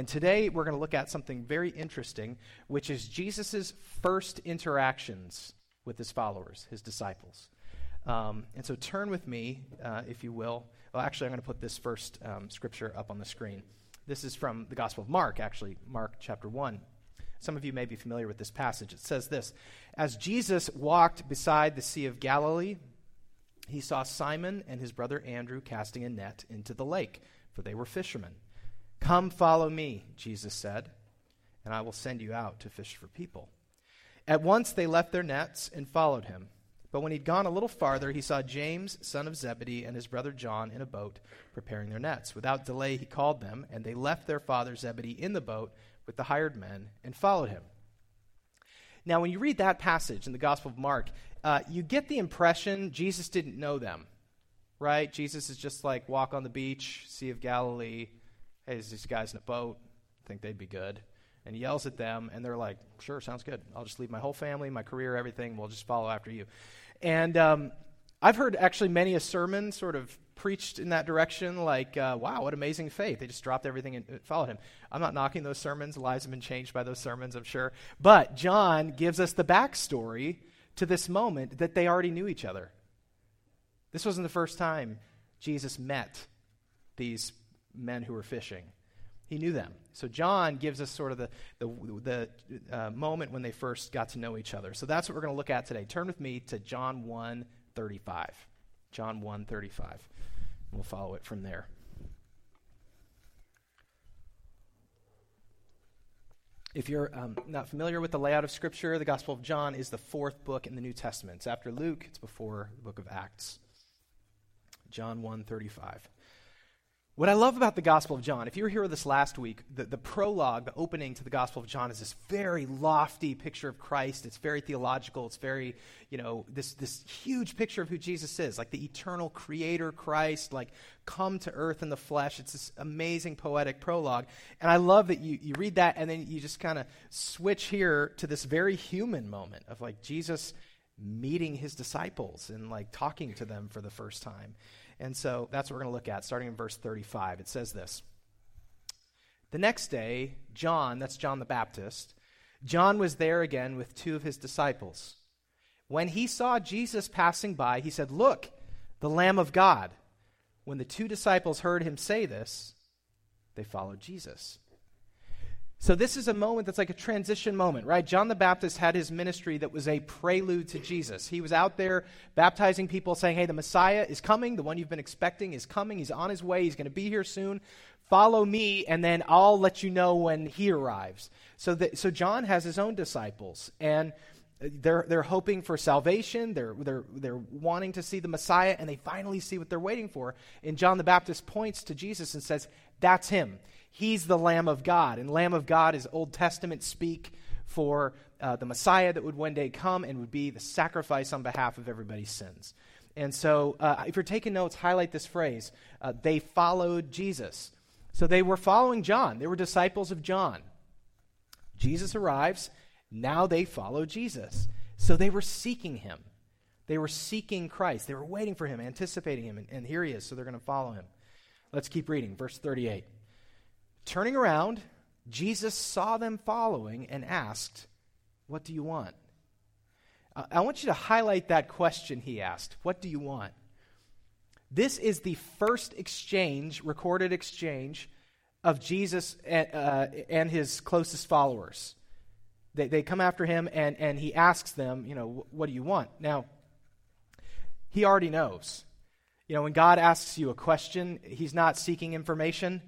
And today we're going to look at something very interesting, which is Jesus' first interactions with his followers, his disciples. Um, and so turn with me, uh, if you will. Well, actually, I'm going to put this first um, scripture up on the screen. This is from the Gospel of Mark, actually, Mark chapter 1. Some of you may be familiar with this passage. It says this As Jesus walked beside the Sea of Galilee, he saw Simon and his brother Andrew casting a net into the lake, for they were fishermen. Come follow me, Jesus said, and I will send you out to fish for people. At once they left their nets and followed him. But when he'd gone a little farther, he saw James, son of Zebedee, and his brother John in a boat preparing their nets. Without delay, he called them, and they left their father Zebedee in the boat with the hired men and followed him. Now, when you read that passage in the Gospel of Mark, uh, you get the impression Jesus didn't know them, right? Jesus is just like walk on the beach, Sea of Galilee. Hey, there's these guys in a boat. I think they'd be good. And he yells at them, and they're like, sure, sounds good. I'll just leave my whole family, my career, everything. We'll just follow after you. And um, I've heard actually many a sermon sort of preached in that direction, like, uh, wow, what amazing faith. They just dropped everything and followed him. I'm not knocking those sermons. Lives have been changed by those sermons, I'm sure. But John gives us the backstory to this moment that they already knew each other. This wasn't the first time Jesus met these men who were fishing. He knew them. So John gives us sort of the, the, the uh, moment when they first got to know each other. So that's what we're going to look at today. Turn with me to John 1 35. John 1 35. We'll follow it from there. If you're um, not familiar with the layout of Scripture, the Gospel of John is the fourth book in the New Testament. It's after Luke, it's before the book of Acts. John 1 35. What I love about the Gospel of John, if you were here with us last week, the, the prologue, the opening to the Gospel of John is this very lofty picture of Christ. It's very theological. It's very, you know, this, this huge picture of who Jesus is, like the eternal creator Christ, like come to earth in the flesh. It's this amazing poetic prologue. And I love that you, you read that and then you just kind of switch here to this very human moment of like Jesus meeting his disciples and like talking to them for the first time. And so that's what we're going to look at, starting in verse 35. It says this The next day, John, that's John the Baptist, John was there again with two of his disciples. When he saw Jesus passing by, he said, Look, the Lamb of God. When the two disciples heard him say this, they followed Jesus. So, this is a moment that's like a transition moment, right? John the Baptist had his ministry that was a prelude to Jesus. He was out there baptizing people, saying, Hey, the Messiah is coming. The one you've been expecting is coming. He's on his way. He's going to be here soon. Follow me, and then I'll let you know when he arrives. So, that, so John has his own disciples, and they're, they're hoping for salvation. They're, they're, they're wanting to see the Messiah, and they finally see what they're waiting for. And John the Baptist points to Jesus and says, That's him. He's the Lamb of God. And Lamb of God is Old Testament speak for uh, the Messiah that would one day come and would be the sacrifice on behalf of everybody's sins. And so, uh, if you're taking notes, highlight this phrase. Uh, they followed Jesus. So they were following John, they were disciples of John. Jesus arrives. Now they follow Jesus. So they were seeking him. They were seeking Christ. They were waiting for him, anticipating him. And, and here he is, so they're going to follow him. Let's keep reading. Verse 38. Turning around, Jesus saw them following and asked, What do you want? Uh, I want you to highlight that question he asked What do you want? This is the first exchange, recorded exchange, of Jesus and, uh, and his closest followers. They, they come after him and, and he asks them, you know, what do you want? Now, he already knows. You know, when God asks you a question, he's not seeking information.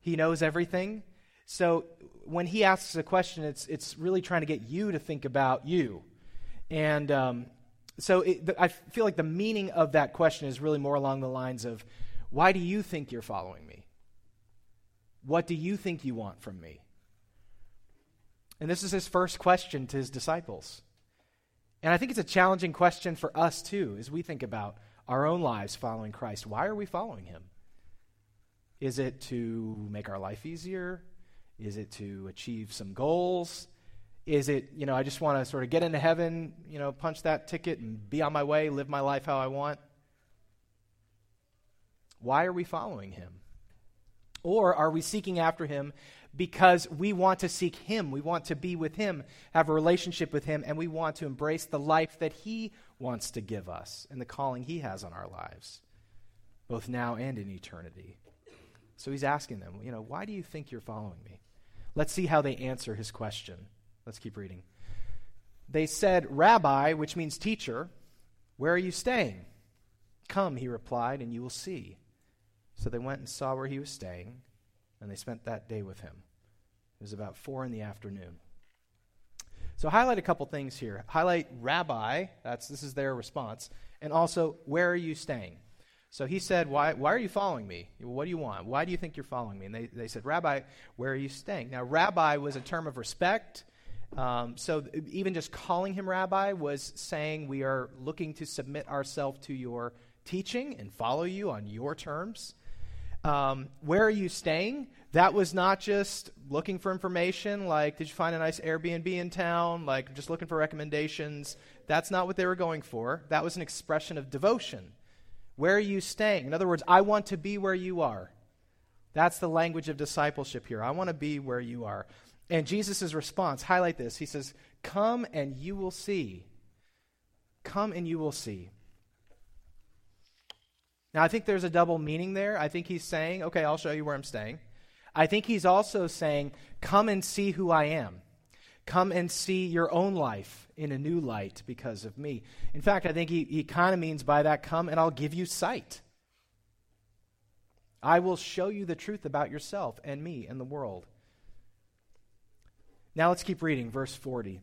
He knows everything. So when he asks a question, it's, it's really trying to get you to think about you. And um, so it, the, I feel like the meaning of that question is really more along the lines of why do you think you're following me? What do you think you want from me? And this is his first question to his disciples. And I think it's a challenging question for us too as we think about our own lives following Christ. Why are we following him? Is it to make our life easier? Is it to achieve some goals? Is it, you know, I just want to sort of get into heaven, you know, punch that ticket and be on my way, live my life how I want? Why are we following him? Or are we seeking after him because we want to seek him? We want to be with him, have a relationship with him, and we want to embrace the life that he wants to give us and the calling he has on our lives, both now and in eternity. So he's asking them, you know, why do you think you're following me? Let's see how they answer his question. Let's keep reading. They said, Rabbi, which means teacher, where are you staying? Come, he replied, and you will see. So they went and saw where he was staying, and they spent that day with him. It was about four in the afternoon. So highlight a couple things here. Highlight rabbi, that's this is their response, and also where are you staying? So he said, why, why are you following me? What do you want? Why do you think you're following me? And they, they said, Rabbi, where are you staying? Now, rabbi was a term of respect. Um, so even just calling him rabbi was saying we are looking to submit ourselves to your teaching and follow you on your terms. Um, where are you staying? That was not just looking for information, like, did you find a nice Airbnb in town? Like, just looking for recommendations. That's not what they were going for. That was an expression of devotion. Where are you staying? In other words, I want to be where you are. That's the language of discipleship here. I want to be where you are. And Jesus' response, highlight this. He says, Come and you will see. Come and you will see. Now, I think there's a double meaning there. I think he's saying, Okay, I'll show you where I'm staying. I think he's also saying, Come and see who I am. Come and see your own life in a new light because of me. In fact, I think he, he kind of means by that, come and I'll give you sight. I will show you the truth about yourself and me and the world. Now let's keep reading, verse 40.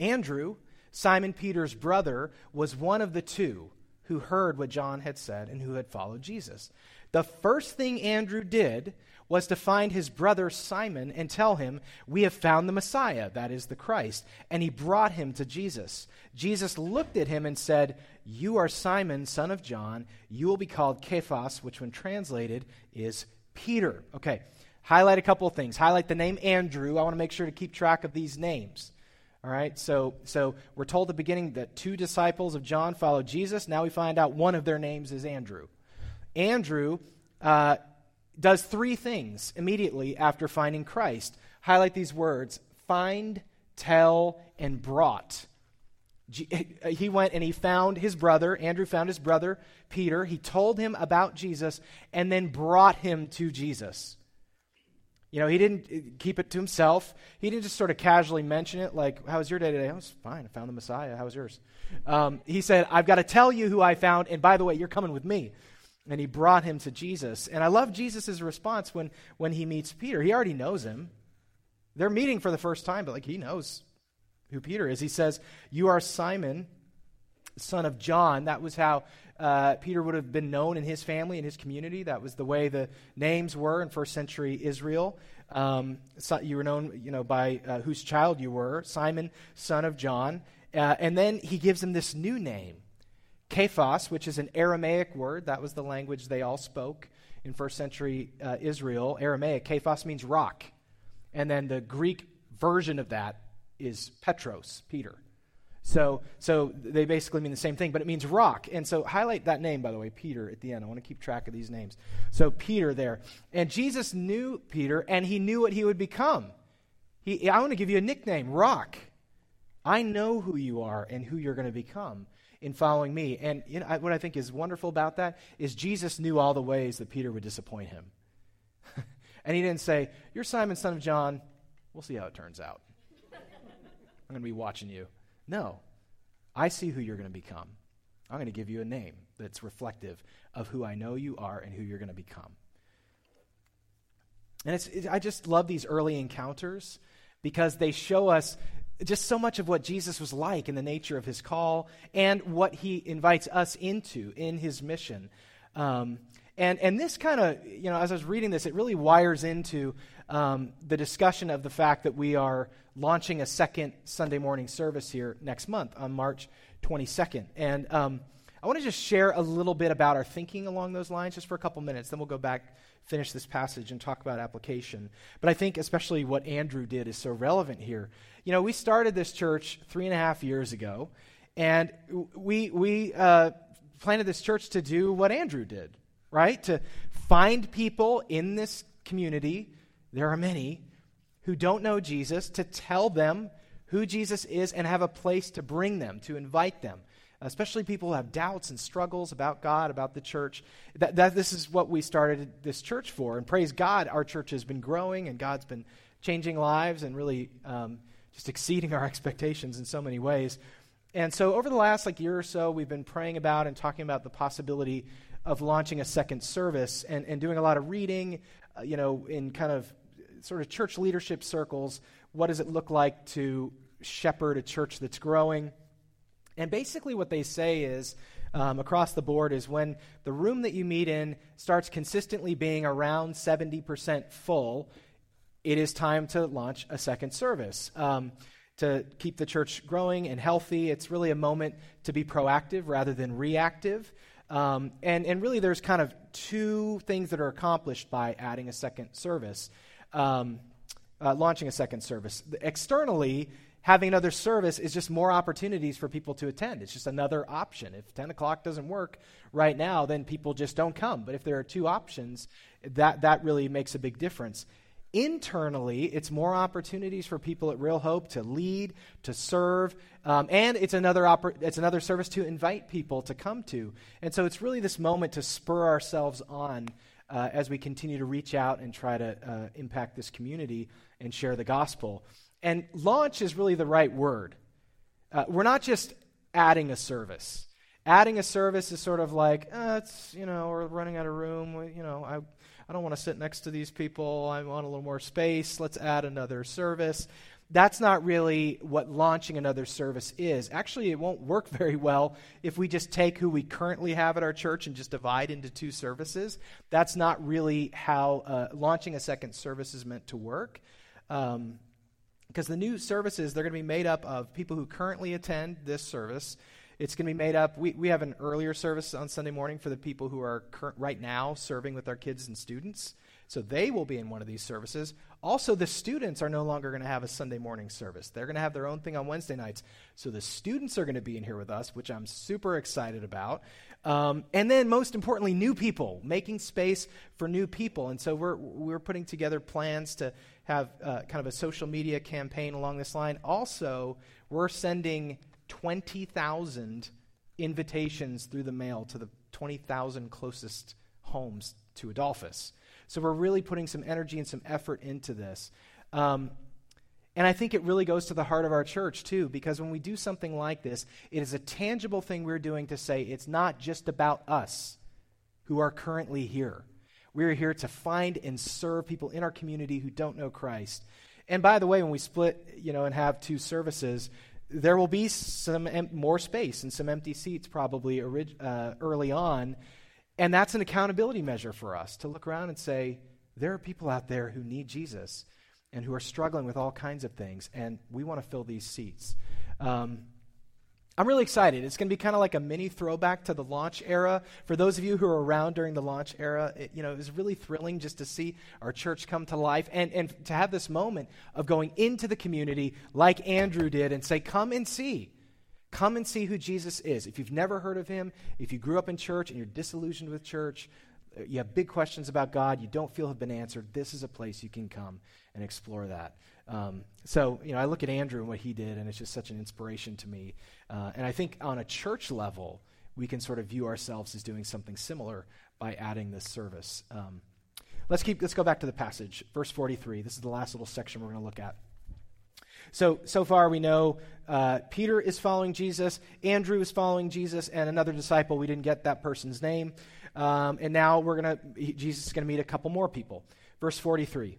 Andrew, Simon Peter's brother, was one of the two who heard what John had said and who had followed Jesus. The first thing Andrew did was to find his brother Simon and tell him, We have found the Messiah, that is the Christ. And he brought him to Jesus. Jesus looked at him and said, You are Simon, son of John. You will be called Cephas, which, when translated, is Peter. Okay, highlight a couple of things. Highlight the name Andrew. I want to make sure to keep track of these names. All right, so, so we're told at the beginning that two disciples of John followed Jesus. Now we find out one of their names is Andrew. Andrew uh, does three things immediately after finding Christ. Highlight these words find, tell, and brought. He went and he found his brother. Andrew found his brother, Peter. He told him about Jesus and then brought him to Jesus. You know, he didn't uh, keep it to himself. He didn't just sort of casually mention it, like, How was your day today? I was fine. I found the Messiah. How was yours? Um, he said, I've got to tell you who I found, and by the way, you're coming with me and he brought him to Jesus. And I love Jesus' response when, when he meets Peter. He already knows him. They're meeting for the first time, but like he knows who Peter is. He says, You are Simon, son of John. That was how uh, Peter would have been known in his family, in his community. That was the way the names were in first century Israel. Um, so you were known, you know, by uh, whose child you were, Simon, son of John. Uh, and then he gives him this new name. Cephas, which is an Aramaic word, that was the language they all spoke in first century uh, Israel. Aramaic, Cephas means rock. And then the Greek version of that is Petros, Peter. So, so they basically mean the same thing, but it means rock. And so highlight that name, by the way, Peter, at the end. I want to keep track of these names. So Peter there. And Jesus knew Peter, and he knew what he would become. He, I want to give you a nickname, Rock. I know who you are and who you're going to become in following me. And you know, I, what I think is wonderful about that is Jesus knew all the ways that Peter would disappoint him. and he didn't say, You're Simon, son of John. We'll see how it turns out. I'm going to be watching you. No, I see who you're going to become. I'm going to give you a name that's reflective of who I know you are and who you're going to become. And it's, it, I just love these early encounters because they show us just so much of what Jesus was like in the nature of his call and what he invites us into in his mission. Um, and, and this kind of, you know, as I was reading this, it really wires into um, the discussion of the fact that we are launching a second Sunday morning service here next month on March 22nd. And um, I want to just share a little bit about our thinking along those lines just for a couple minutes. Then we'll go back, finish this passage, and talk about application. But I think especially what Andrew did is so relevant here. You know, we started this church three and a half years ago, and we, we uh, planted this church to do what Andrew did, right? To find people in this community, there are many, who don't know Jesus, to tell them who Jesus is and have a place to bring them, to invite them especially people who have doubts and struggles about God, about the church. That, that this is what we started this church for. And praise God, our church has been growing and God's been changing lives and really um, just exceeding our expectations in so many ways. And so over the last like year or so, we've been praying about and talking about the possibility of launching a second service and, and doing a lot of reading, uh, you know, in kind of sort of church leadership circles. What does it look like to shepherd a church that's growing? And basically, what they say is um, across the board is when the room that you meet in starts consistently being around 70% full, it is time to launch a second service. Um, to keep the church growing and healthy, it's really a moment to be proactive rather than reactive. Um, and, and really, there's kind of two things that are accomplished by adding a second service, um, uh, launching a second service. Externally, having another service is just more opportunities for people to attend. It's just another option. If 10 o'clock doesn't work right now, then people just don't come. But if there are two options, that, that really makes a big difference. Internally, it's more opportunities for people at Real Hope to lead, to serve, um, and it's another, oppor- it's another service to invite people to come to. And so it's really this moment to spur ourselves on uh, as we continue to reach out and try to uh, impact this community and share the gospel. And launch is really the right word. Uh, we're not just adding a service. Adding a service is sort of like, uh, it's, you know, we're running out of room. We, you know, I, I don't want to sit next to these people. I want a little more space. Let's add another service. That's not really what launching another service is. Actually, it won't work very well if we just take who we currently have at our church and just divide into two services. That's not really how uh, launching a second service is meant to work. Um, because the new services, they're going to be made up of people who currently attend this service. It's going to be made up. We, we have an earlier service on Sunday morning for the people who are cur- right now serving with our kids and students. So they will be in one of these services. Also, the students are no longer going to have a Sunday morning service. They're going to have their own thing on Wednesday nights. So the students are going to be in here with us, which I'm super excited about. Um, and then, most importantly, new people, making space for new people. And so we're, we're putting together plans to have uh, kind of a social media campaign along this line. Also, we're sending 20,000 invitations through the mail to the 20,000 closest homes to Adolphus. So we're really putting some energy and some effort into this. Um, and I think it really goes to the heart of our church, too, because when we do something like this, it is a tangible thing we're doing to say it's not just about us who are currently here. We're here to find and serve people in our community who don't know Christ. And by the way, when we split, you know, and have two services, there will be some em- more space and some empty seats probably orig- uh, early on. And that's an accountability measure for us to look around and say, there are people out there who need Jesus and who are struggling with all kinds of things, and we want to fill these seats. Um, I'm really excited. It's going to be kind of like a mini throwback to the launch era. For those of you who were around during the launch era, it, you know, it was really thrilling just to see our church come to life and, and to have this moment of going into the community like Andrew did and say, Come and see. Come and see who Jesus is. If you've never heard of him, if you grew up in church and you're disillusioned with church, uh, you have big questions about God you don't feel have been answered, this is a place you can come and explore that. Um, so, you know, I look at Andrew and what he did, and it's just such an inspiration to me. Uh, and I think on a church level, we can sort of view ourselves as doing something similar by adding this service. Um, let's keep. Let's go back to the passage, verse forty-three. This is the last little section we're going to look at. So, so far we know uh, Peter is following Jesus, Andrew is following Jesus, and another disciple. We didn't get that person's name. Um, and now we're going to, Jesus is going to meet a couple more people. Verse 43.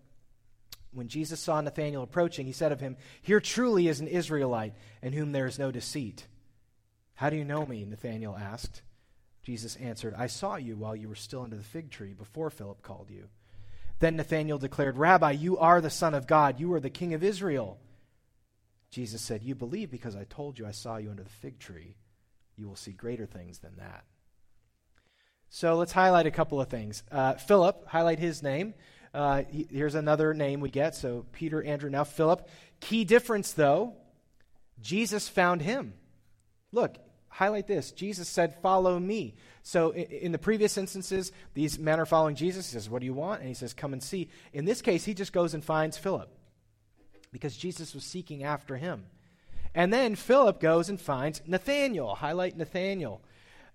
When Jesus saw Nathanael approaching, he said of him, Here truly is an Israelite, in whom there is no deceit. How do you know me? Nathanael asked. Jesus answered, I saw you while you were still under the fig tree before Philip called you. Then Nathanael declared, Rabbi, you are the Son of God. You are the King of Israel. Jesus said, You believe because I told you I saw you under the fig tree. You will see greater things than that. So let's highlight a couple of things. Uh, Philip, highlight his name. Uh, he, here's another name we get. So Peter, Andrew, now Philip. Key difference, though Jesus found him. Look, highlight this. Jesus said, Follow me. So in, in, the previous instances, these men are following Jesus. He says, What do you want? And he says, Come and see. In this case, he just goes and finds Philip because Jesus was seeking after him. And then Philip goes and finds Nathanael. Highlight Nathanael.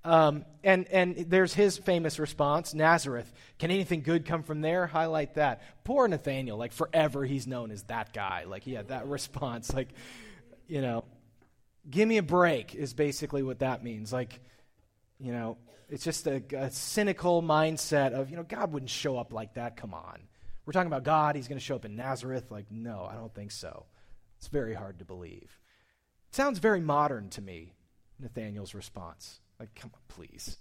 Um, and, and there's his famous response Nazareth. Can anything good come from there? Highlight that. Poor Nathaniel, like forever he's known as that guy. Like he had that response. Like, you know, give me a break is basically what that means. Like, you know, it's just a, a cynical mindset of, you know, God wouldn't show up like that. Come on. We're talking about God. He's going to show up in Nazareth. Like, no, I don't think so. It's very hard to believe. It sounds very modern to me, Nathaniel's response. Like, come on, please.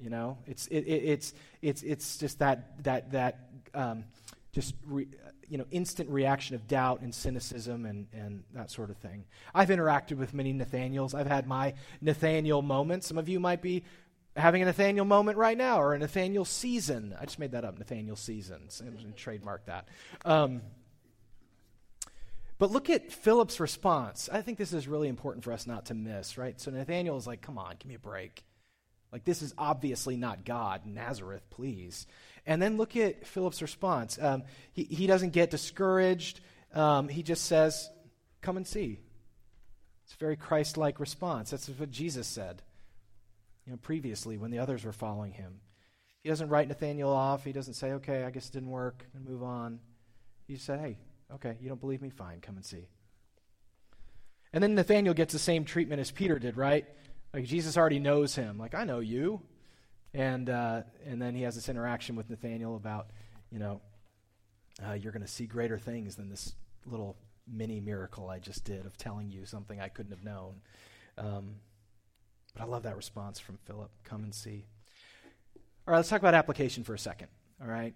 You know, it's it, it, it's it's it's just that that that um, just re, you know instant reaction of doubt and cynicism and and that sort of thing. I've interacted with many Nathaniels. I've had my Nathaniel moments. Some of you might be having a Nathaniel moment right now or a Nathaniel season. I just made that up, Nathaniel seasons. I'm going to trademark that. Um, but look at Philip's response. I think this is really important for us not to miss, right? So Nathaniel is like, come on, give me a break. Like, this is obviously not God. Nazareth, please. And then look at Philip's response. Um, he, he doesn't get discouraged. Um, he just says, come and see. It's a very Christ like response. That's what Jesus said you know, previously when the others were following him. He doesn't write Nathaniel off. He doesn't say, okay, I guess it didn't work, and move on. He said, hey, Okay, you don't believe me? Fine, come and see. And then Nathaniel gets the same treatment as Peter did, right? Like Jesus already knows him. Like, I know you. And, uh, and then he has this interaction with Nathaniel about, you know, uh, you're going to see greater things than this little mini miracle I just did of telling you something I couldn't have known. Um, but I love that response from Philip. Come and see. All right, let's talk about application for a second all right?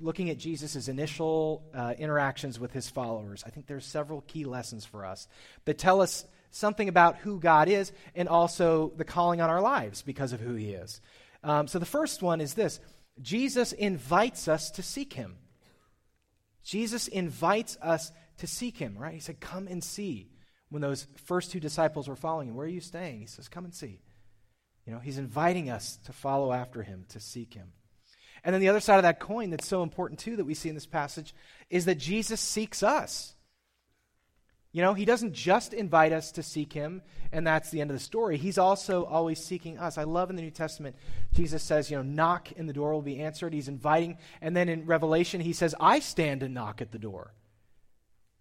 Looking at Jesus' initial uh, interactions with his followers, I think there's several key lessons for us that tell us something about who God is and also the calling on our lives because of who he is. Um, so the first one is this Jesus invites us to seek him. Jesus invites us to seek him, right? He said, Come and see. When those first two disciples were following him, where are you staying? He says, Come and see. You know, he's inviting us to follow after him, to seek him. And then the other side of that coin that's so important too that we see in this passage is that Jesus seeks us. You know, he doesn't just invite us to seek him, and that's the end of the story. He's also always seeking us. I love in the New Testament, Jesus says, you know, knock and the door will be answered. He's inviting. And then in Revelation, he says, I stand and knock at the door.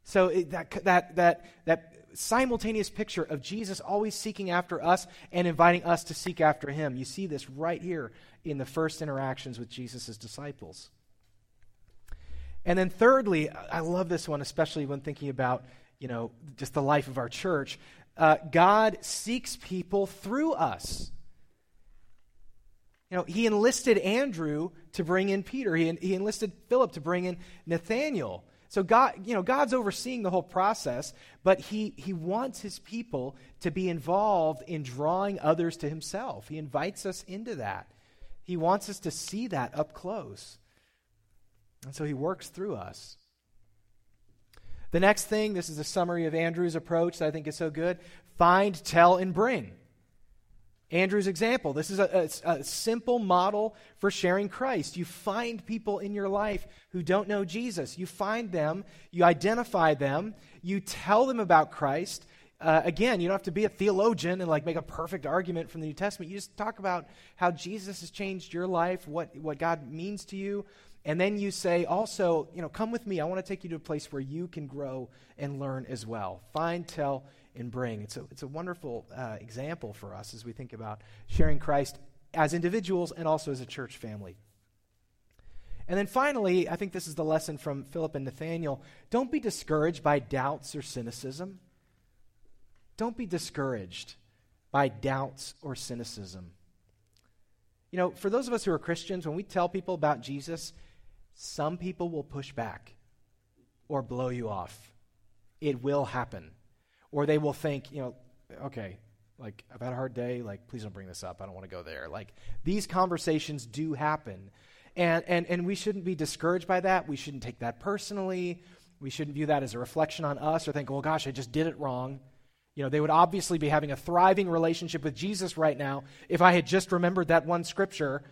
So it, that, that, that, that simultaneous picture of Jesus always seeking after us and inviting us to seek after him. You see this right here in the first interactions with Jesus' disciples. And then thirdly, I love this one, especially when thinking about, you know, just the life of our church. Uh, God seeks people through us. You know, he enlisted Andrew to bring in Peter. He, he enlisted Philip to bring in Nathaniel. So God, you know, God's overseeing the whole process, but he, he wants his people to be involved in drawing others to himself. He invites us into that. He wants us to see that up close. And so he works through us. The next thing, this is a summary of Andrew's approach that I think is so good find, tell, and bring. Andrew's example. This is a, a, a, simple model for sharing Christ. You find people in your life who don't know Jesus. You find them, you identify them, you tell them about Christ. Uh, again, you don't have to be a theologian and like make a perfect argument from the New Testament. You just talk about how Jesus has changed your life, what, what God means to you, and then you say also, you know, come with me. I want to take you to a place where you can grow and learn as well. Find, tell, and bring. It's a, it's a wonderful uh, example for us as we think about sharing Christ as individuals and also as a church family. And then finally, I think this is the lesson from Philip and Nathaniel. Don't be discouraged by doubts or cynicism. Don't be discouraged by doubts or cynicism. You know, for those of us who are Christians, when we tell people about Jesus, some people will push back or blow you off. It will happen. Or they will think, you know, okay, like, I've had a hard day. Like, please don't bring this up. I don't want to go there. Like, these conversations do happen. And, and, and we shouldn't be discouraged by that. We shouldn't take that personally. We shouldn't view that as a reflection on us or think, well, gosh, I just did it wrong. You know, they would obviously be having a thriving relationship with Jesus right now if I had just remembered that one scripture.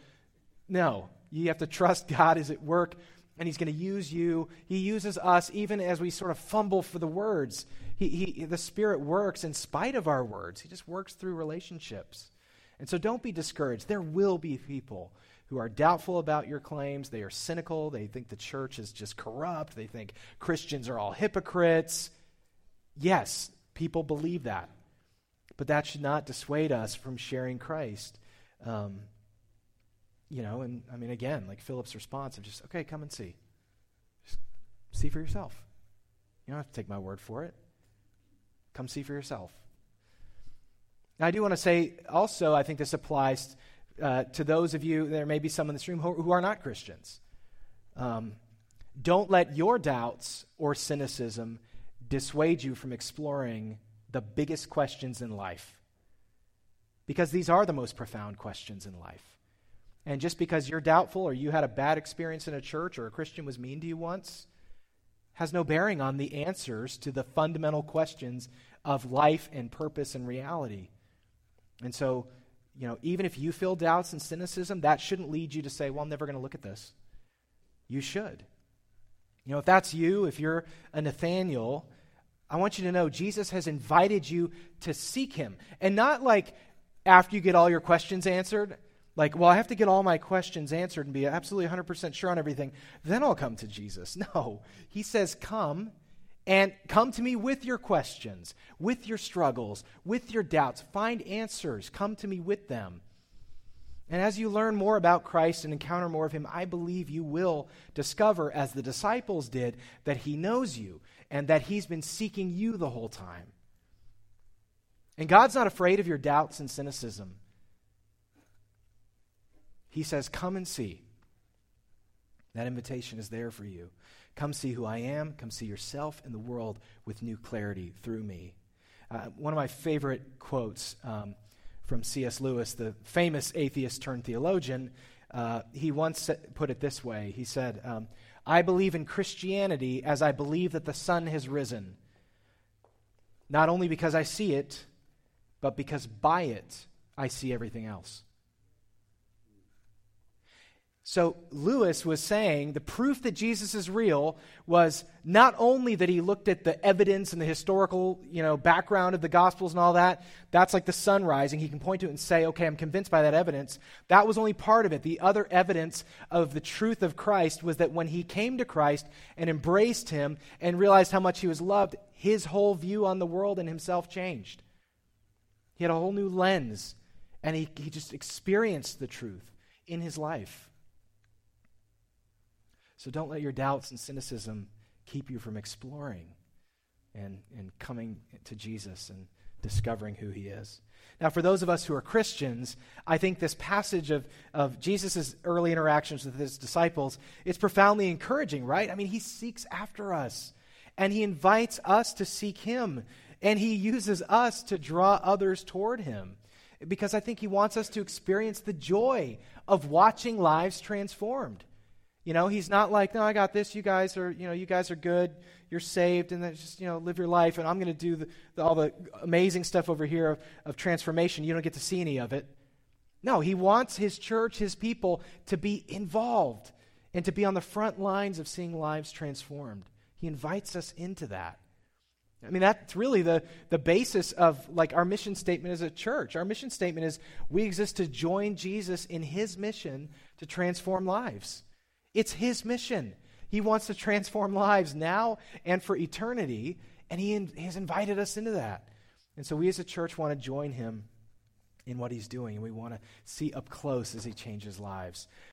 No, you have to trust God is at work and He's going to use you. He uses us even as we sort of fumble for the words. He, he, the Spirit works in spite of our words, He just works through relationships. And so don't be discouraged. There will be people who are doubtful about your claims. They are cynical. They think the church is just corrupt. They think Christians are all hypocrites. Yes, people believe that. But that should not dissuade us from sharing Christ. Um, you know, and I mean, again, like Philip's response of just, okay, come and see. Just see for yourself. You don't have to take my word for it. Come see for yourself. Now, I do want to say also, I think this applies uh, to those of you, there may be some in this room who, who are not Christians. Um, don't let your doubts or cynicism dissuade you from exploring the biggest questions in life. Because these are the most profound questions in life. And just because you're doubtful or you had a bad experience in a church or a Christian was mean to you once has no bearing on the answers to the fundamental questions of life and purpose and reality. And so, you know, even if you feel doubts and cynicism, that shouldn't lead you to say, well, I'm never going to look at this. You should. You know, if that's you, if you're a Nathaniel, I want you to know Jesus has invited you to seek him. And not like after you get all your questions answered, like, well, I have to get all my questions answered and be absolutely 100% sure on everything. Then I'll come to Jesus. No. He says, come and come to me with your questions, with your struggles, with your doubts. Find answers. Come to me with them. And as you learn more about Christ and encounter more of him, I believe you will discover, as the disciples did, that he knows you and that he's been seeking you the whole time. And God's not afraid of your doubts and cynicism. He says, Come and see. That invitation is there for you. Come see who I am. Come see yourself and the world with new clarity through me. Uh, one of my favorite quotes um, from C.S. Lewis, the famous atheist turned theologian, uh, he once put it this way He said, um, I believe in Christianity as I believe that the sun has risen, not only because I see it, but because by it I see everything else. So Lewis was saying the proof that Jesus is real was not only that he looked at the evidence and the historical, you know, background of the gospels and all that. That's like the sun rising. He can point to it and say, "Okay, I'm convinced by that evidence." That was only part of it. The other evidence of the truth of Christ was that when he came to Christ and embraced him and realized how much he was loved, his whole view on the world and himself changed. He had a whole new lens and he, he just experienced the truth in his life. So don't let your doubts and cynicism keep you from exploring and, and coming to Jesus and discovering who he is. Now, for those of us who are Christians, I think this passage of, of Jesus' early interactions with his disciples is profoundly encouraging, right? I mean, he seeks after us, and he invites us to seek him, and he uses us to draw others toward him. Because I think he wants us to experience the joy of watching lives transformed. You know, he's not like, no, I got this. You guys are, you know, you guys are good. You're saved, and then just, you know, live your life. And I'm going to do the, the, all the amazing stuff over here of, of transformation. You don't get to see any of it. No, he wants his church, his people, to be involved and to be on the front lines of seeing lives transformed. He invites us into that. I mean, that's really the, the basis of like our mission statement as a church. Our mission statement is we exist to join Jesus in his mission to transform lives. It's his mission. He wants to transform lives now and for eternity, and he, in, he has invited us into that. And so we as a church want to join him in what he's doing, and we want to see up close as he changes lives.